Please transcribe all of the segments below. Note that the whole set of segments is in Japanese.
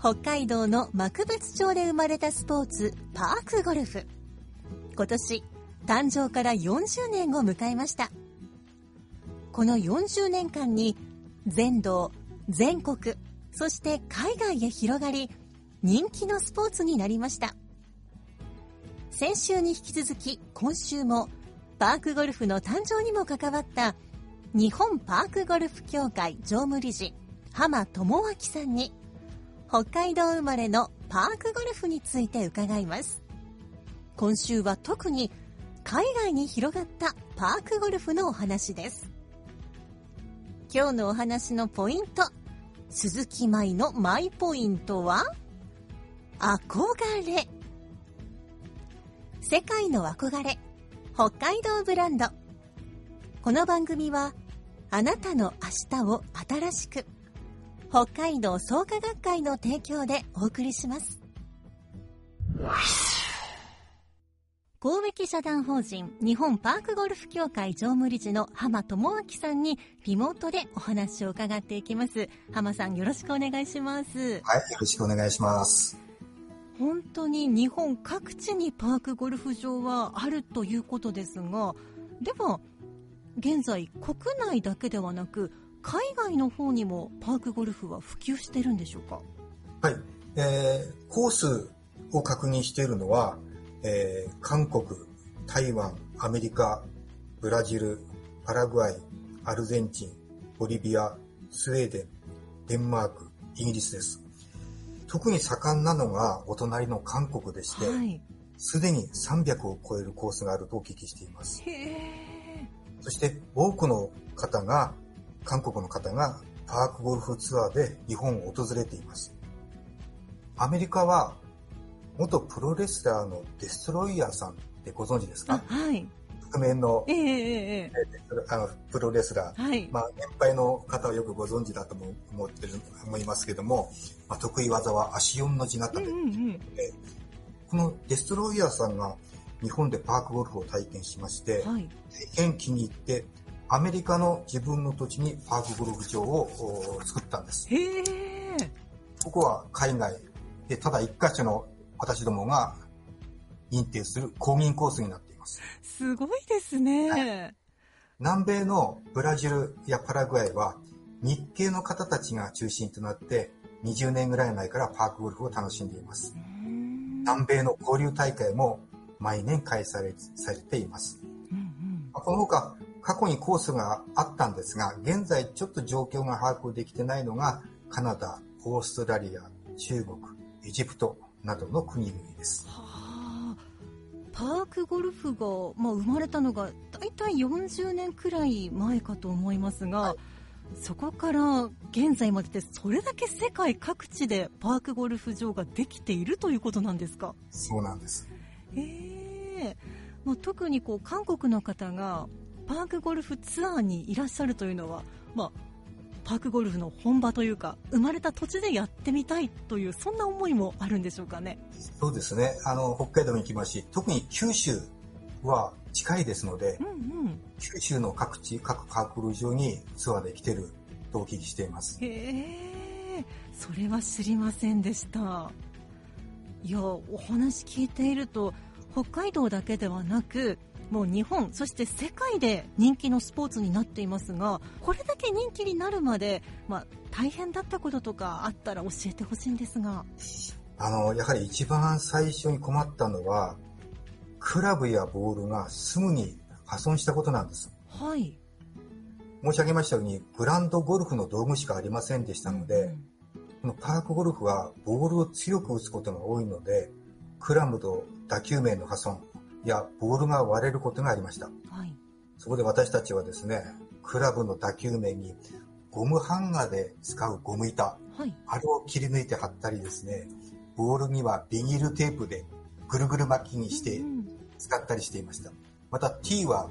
北海道の幕別町で生まれたスポーツ、パークゴルフ。今年、誕生から40年を迎えました。この40年間に、全道、全国、そして海外へ広がり、人気のスポーツになりました。先週に引き続き、今週も、パークゴルフの誕生にも関わった、日本パークゴルフ協会常務理事、浜智明さんに、北海道生まれのパークゴルフについて伺います。今週は特に、海外に広がったパークゴルフのお話です。今日のお話のポイント、鈴木舞のマイポイントは、憧れ。世界の憧れ、北海道ブランド。この番組は、あなたの明日を新しく、北海道創価学会の提供でお送りします。公益社団法人日本パークゴルフ協会常務理事の浜智明さんにリモートでお話を伺っていきます。浜さんよろしくお願いします。はい、よろしくお願いします。本当に日本各地にパークゴルフ場はあるということですが、では、現在国内だけではなく、海外の方にもパークゴルフは普及してるんでしょうか？はい、えー、コースを確認しているのは、えー、韓国、台湾、アメリカ、ブラジル、パラグアイ、アルゼンチン、ボリビア、スウェーデン、デンマーク、イギリスです。特に盛んなのがお隣の韓国でして、はい。すでに300を超えるコースがあるとお聞きしています。そして多くの方が、韓国の方がパークゴルフツアーで日本を訪れています。アメリカは元プロレスラーのデストロイヤーさんってご存知ですあか、はい。覆面のえええええあのプロレスラー。えはい。まあ、年配の方はよくご存知だとも思ってる、思いますけども、まあ、得意技は足4の字型で、うんうんうん。このデストロイヤーさんが日本でパークゴルフを体験しまして、はい。大変気に入って、アメリカの自分の土地にパークゴルフ場をお作ったんです。へえ。ここは海外で、ただ一箇所の私どもが認定する公民コースになっています。すごいですね。南米のブラジルやパラグアイは日系の方たちが中心となって20年ぐらい前からパークゴルフを楽しんでいます。うん南米の交流大会も毎年開催されています。うんこのほか過去にコースがあったんですが、現在ちょっと状況が把握できてないのがカナダ、オーストラリア、中国、エジプトなどの国々です。はあ、パークゴルフが、まあ、生まれたのが大体40年くらい前かと思いますが、はいそこから現在まででそれだけ世界各地でパークゴルフ場ができているということなんですか？そうなんです。へえ、まあ、特にこう韓国の方がパークゴルフツアーにいらっしゃるというのは、まあ、パークゴルフの本場というか生まれた土地でやってみたいというそんな思いもあるんでしょうかね。そうですね。あの、北海道に行きますし、特に九州は近いですのでう、んうん九州の各地、各パークゴルフ場にツアーで来てるとお聞きしています。へえ、それは知りませんでした。いや、お話聞いていると、北海道だけではなく、もう日本、そして世界で人気のスポーツになっていますが、これだけ人気になるまで、まあ、大変だったこととかあったら教えてほしいんですが。あの、やはり一番最初に困ったのは、クラブやボールがすぐに破損したことなんです。はい。申し上げましたように、グランドゴルフの道具しかありませんでしたので、うんこのパークゴルフはボールを強く打つことが多いので、クラブと打球面の破損やボールが割れることがありました。はい。そこで私たちはですね、クラブの打球面にゴムハンガーで使うゴム板、はい。あれを切り抜いて貼ったりですね、ボールにはビニールテープでぐるぐる巻きにしてうん使ったりしていました。また T は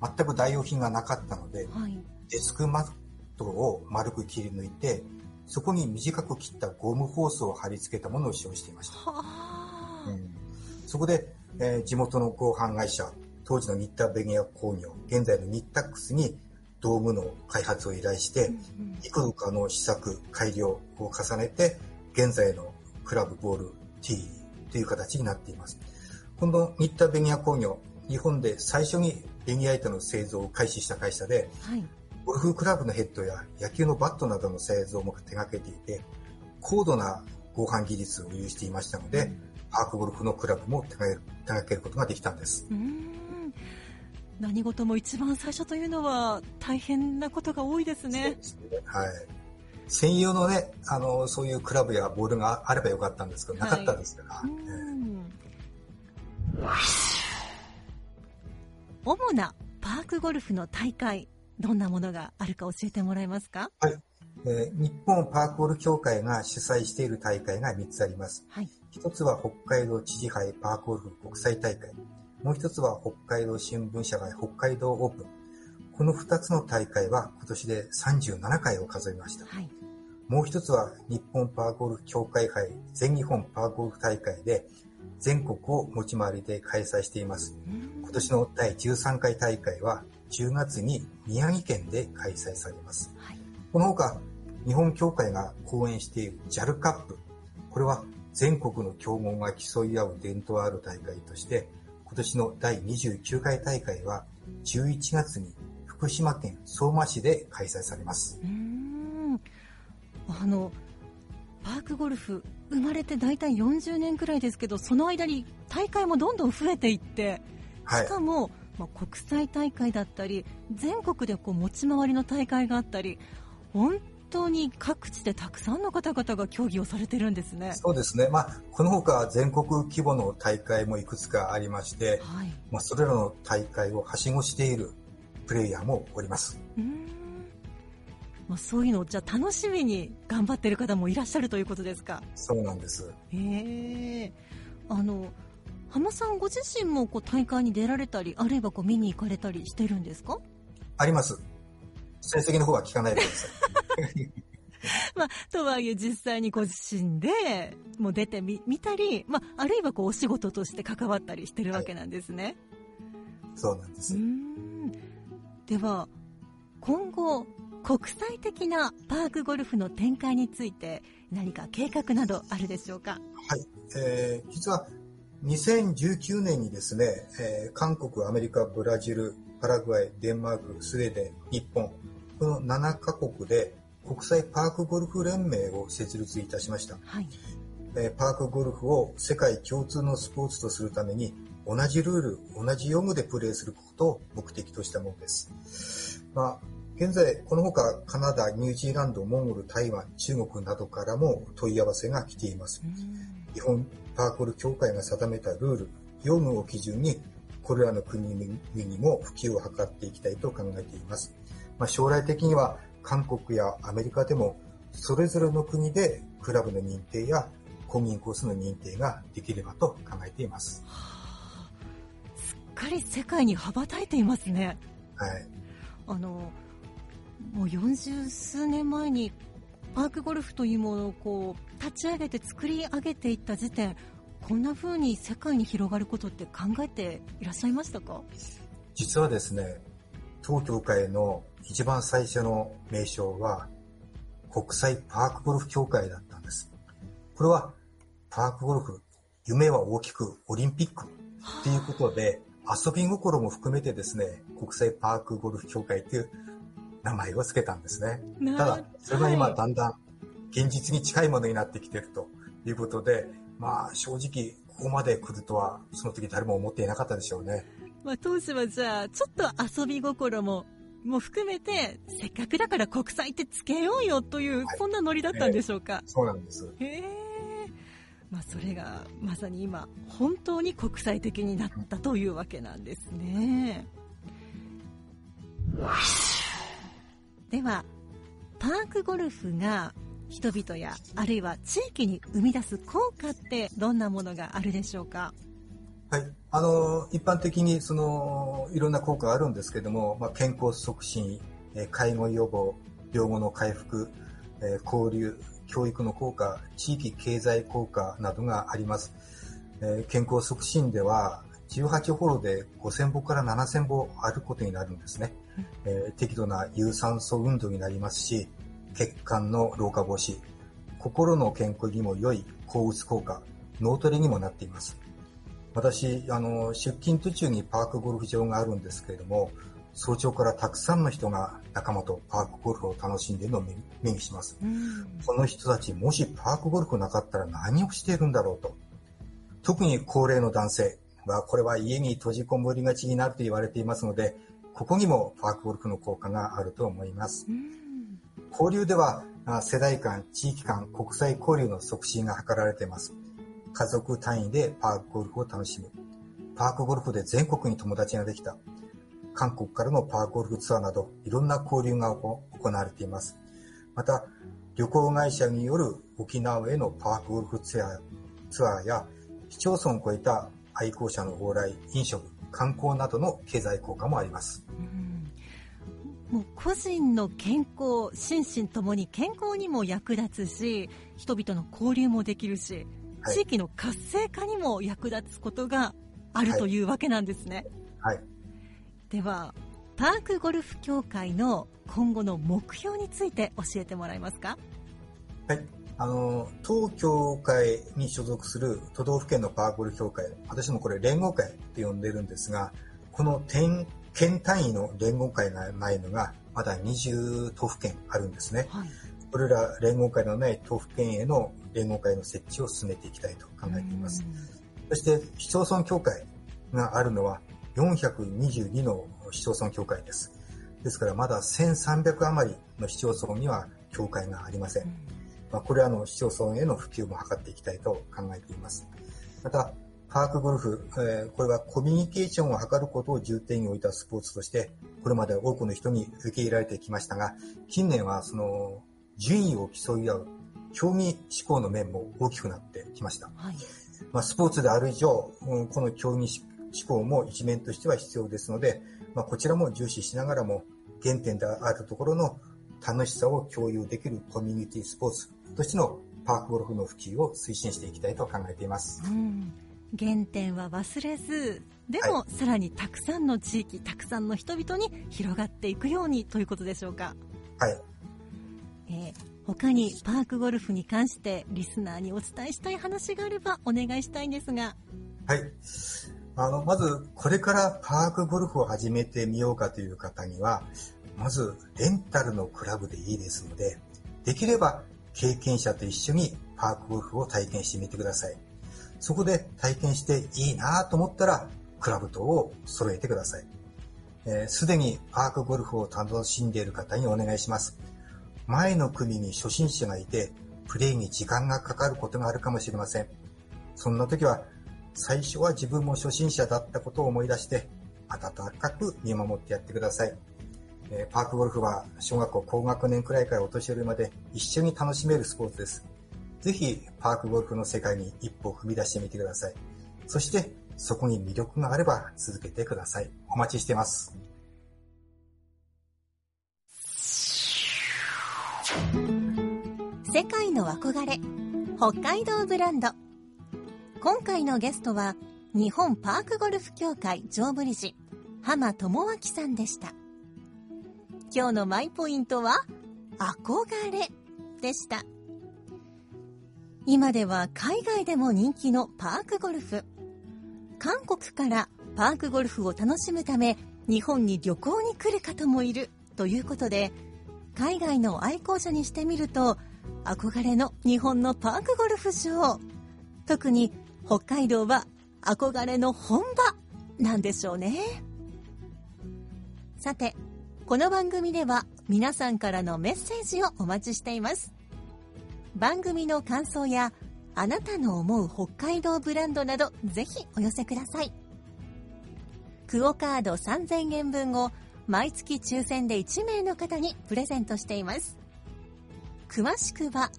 全く代用品がなかったので、はい。デスクマットを丸く切り抜いて、そこに短く切ったゴムホースを貼り付けたものを使用していました。はあ。うんそこで、えー地元の合販会社、当時のニッタベニア工業、現在のニッタックスにドームの開発を依頼して、うんいくつかの試作、改良を重ねて、現在のクラブボール T という形になっています。このニッタベニア工業、日本で最初にベニヤ板の製造を開始した会社で、はい。ゴルフクラブのヘッドや野球のバットなどの製造も手掛けていて、高度な合板技術を有していましたので、パークゴルフのクラブも手掛ける手掛けることができたんです。うーん。何事も一番最初というのは大変なことが多いですね。はい。専用のね、あの、そういうクラブやボールがあればよかったんですけど、なかったですから。うえ主なパークゴルフの大会、どんなものがあるか教えてもらえますか？えー日本パークゴルフ協会が主催している大会が3つあります。はい。一つは北海道知事杯パークゴルフ国際大会。もう一つは北海道新聞社会北海道オープン。この2つの大会は今年で37回を数えました。はい。もう一つは日本パークゴルフ協会杯全日本パークゴルフ大会で全国を持ち回りで開催しています。うん今年の第13回大会は10月に宮城県で開催されます。はい。この他、日本協会が講演している JAL カップ。これは全国の強豪が競い合う伝統ある大会として、今年の第29回大会は11月に福島県相馬市で開催されます。うーんあのパークゴルフ生まれて大体40年くらいですけどその間に大会もどんどん増えていってはいし。かも、まあ、国際大会だったり全国でこう持ち回りの大会があったり本当に各地でたくさんの方々が競技をされてるんですね。そうですね。まあ、この他全国規模の大会もいくつかありまして、はい、まあ、それらの大会をはしごしているプレイヤーもおります。うーんまあ、そういうのをじゃあ楽しみに頑張ってる方もいらっしゃるということですか？そうなんです。へえ。あの浜さんご自身もこう大会に出られたりあるいはこう見に行かれたりしてるんですか？あります。成績の方は聞かないでください。まあとはいえ実際にご自身でもう出てみ見たり、まああるいはこうお仕事として関わったりしてるわけなんですね。そうなんですうー。ん。では今後国際的なパークゴルフの展開について何か計画などあるでしょうか？はい。えー実は2019年にですね、えー韓国、アメリカ、ブラジル、パラグアイ、デンマーク、スウェーデン、日本、この7カ国で国際パークゴルフ連盟を設立いたしました。はい。えーパークゴルフを世界共通のスポーツとするために同じルール、同じ用具でプレーすることを目的としたものです。まあ、現在、このほかカナダ、ニュージーランド、モンゴル、台湾、中国などからも問い合わせが来ています日本パークゴルフ協会が定めたルール、用具を基準に、これらの国々にも普及を図っていきたいと考えています。まあ、将来的には韓国やアメリカでも、それぞれの国でクラブの認定や公民コースの認定ができればと考えています。すっかり世界に羽ばたいていますね。はい。あのもう40数年前にパークゴルフというものをこう立ち上げて作り上げていった時点こんな風に世界に広がることって考えていらっしゃいましたか？実はですね、当協会の一番最初の名称は、国際パークゴルフ協会だったんです。これは、パークゴルフ、夢は大きくオリンピックっていうことで、遊び心も含めてですね、国際パークゴルフ協会という名前を付けたんですね。なただ、それが今はいだんだん現実に近いものになってきてるということで、まあ正直ここまで来るとはその時誰も思っていなかったでしょうね。まあ、当時はじゃあちょっと遊び心もも含めてせっかくだから国際ってつけようよという、はい、そんなノリだったんでしょうか？えー、そうなんです。へえ。まあ、それがまさに今本当に国際的になったというわけなんですね。ではパークゴルフが人々やあるいは地域に生み出す効果ってどんなものがあるでしょうか？はい、あの一般的にそのいろんな効果があるんですけども、まあ、健康促進、え介護予防、病後の回復、え交流、教育の効果、地域経済効果などがあります。え健康促進では18ホロで5000歩から7000歩歩くことになるんですね。えー、適度な有酸素運動になりますし、血管の老化防止、心の健康にも良い抗うつ効果、脳トレにもなっています。私、あの、出勤途中にパークゴルフ場があるんですけれども、早朝からたくさんの人が仲間とパークゴルフを楽しんでいるのを目にします。その人たち、もしパークゴルフなかったら何をしているんだろうと。特に高齢の男性は、これは家に閉じこもりがちになると言われていますので、ここにもパークゴルフの効果があると思います。交流では世代間、地域間、国際交流の促進が図られています。家族単位でパークゴルフを楽しむ。パークゴルフで全国に友達ができた。韓国からのパークゴルフツアーなど、いろんな交流が行われています。また、旅行会社による沖縄へのパークゴルフツアーツアーや、市町村を超えた愛好者の往来、飲食、観光などの経済効果もあります。もう個人の健康、心身ともに健康にも役立つし、人々の交流もできるし、地域の活性化にも役立つことがあるというわけなんですね。はい。では、パークゴルフ協会の今後の目標について教えてもらえますか？はい。あの、当協会に所属する都道府県のパークゴルフ協会、私もこれ連合会と呼んでるんですが、この県県単位の連合会がないのが、まだ20都府県あるんですね。はい、これら連合会のない都府県への連合会の設置を進めていきたいと考えています。そして、市町村協会があるのは422の市町村協会です。ですから、まだ1300余りの市町村には協会がありません。まあ、これはあの市町村への普及も図っていきたいと考えています。また、パークゴルフ、えー、これはコミュニケーションを図ることを重点に置いたスポーツとして、これまで多くの人に受け入れられてきましたが、近年はその順位を競い合う競技志向の面も大きくなってきました。はい、まあ、スポーツである以上、この競技志向も一面としては必要ですので、まあ、こちらも重視しながらも、原点であるところの楽しさを共有できるコミュニティスポーツとしてのパークゴルフの普及を推進していきたいと考えています。うん原点は忘れずでも、はい、さらにたくさんの地域たくさんの人々に広がっていくようにということでしょうか？はい、えー、他にパークゴルフに関してリスナーにお伝えしたい話があればお願いしたいんですがはいあのまずこれからパークゴルフを始めてみようかという方にはまずレンタルのクラブでいいですのでできれば経験者と一緒にパークゴルフを体験してみてください。そこで体験していいなと思ったら、クラブ等を揃えてください。す、え、で、にパークゴルフを楽しんでいる方にお願いします。前の組に初心者がいて、プレイに時間がかかることがあるかもしれません。そんな時は、最初は自分も初心者だったことを思い出して、温かく見守ってやってください。えパークゴルフは小学校高学年くらいからお年寄りまで一緒に楽しめるスポーツです。ぜひパークゴルフの世界に一歩踏み出してみてください。そしてそこに魅力があれば続けてください。お待ちしています。世界の憧れ北海道ブランド。今回のゲストは日本パークゴルフ協会常務理事浜智明さんでした。今日のマイポイントは憧れでした。今では海外でも人気のパークゴルフ。韓国からパークゴルフを楽しむため日本に旅行に来る方もいるということで海外の愛好者にしてみると憧れの日本のパークゴルフ場。特に北海道は憧れの本場なんでしょうね。さてこの番組では皆さんからのメッセージをお待ちしています。番組の感想やあなたの思う北海道ブランドなどぜひお寄せください。クオカード3000円分を毎月抽選で1名の方にプレゼントしています。詳しくは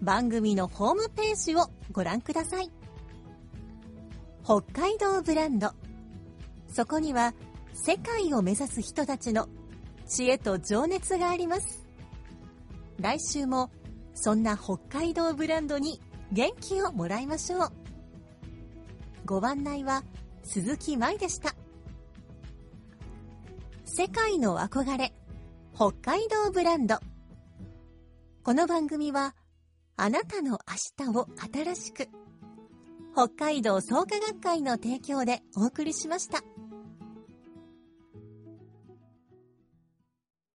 番組のホームページをご覧ください。北海道ブランド。そこには世界を目指す人たちの知恵と情熱があります。来週もそんな北海道ブランドに元気をもらいましょう。ご案内は鈴木舞でした。世界の憧れ北海道ブランド。この番組はあなたの明日を新しく北海道創価学会の提供でお送りしました。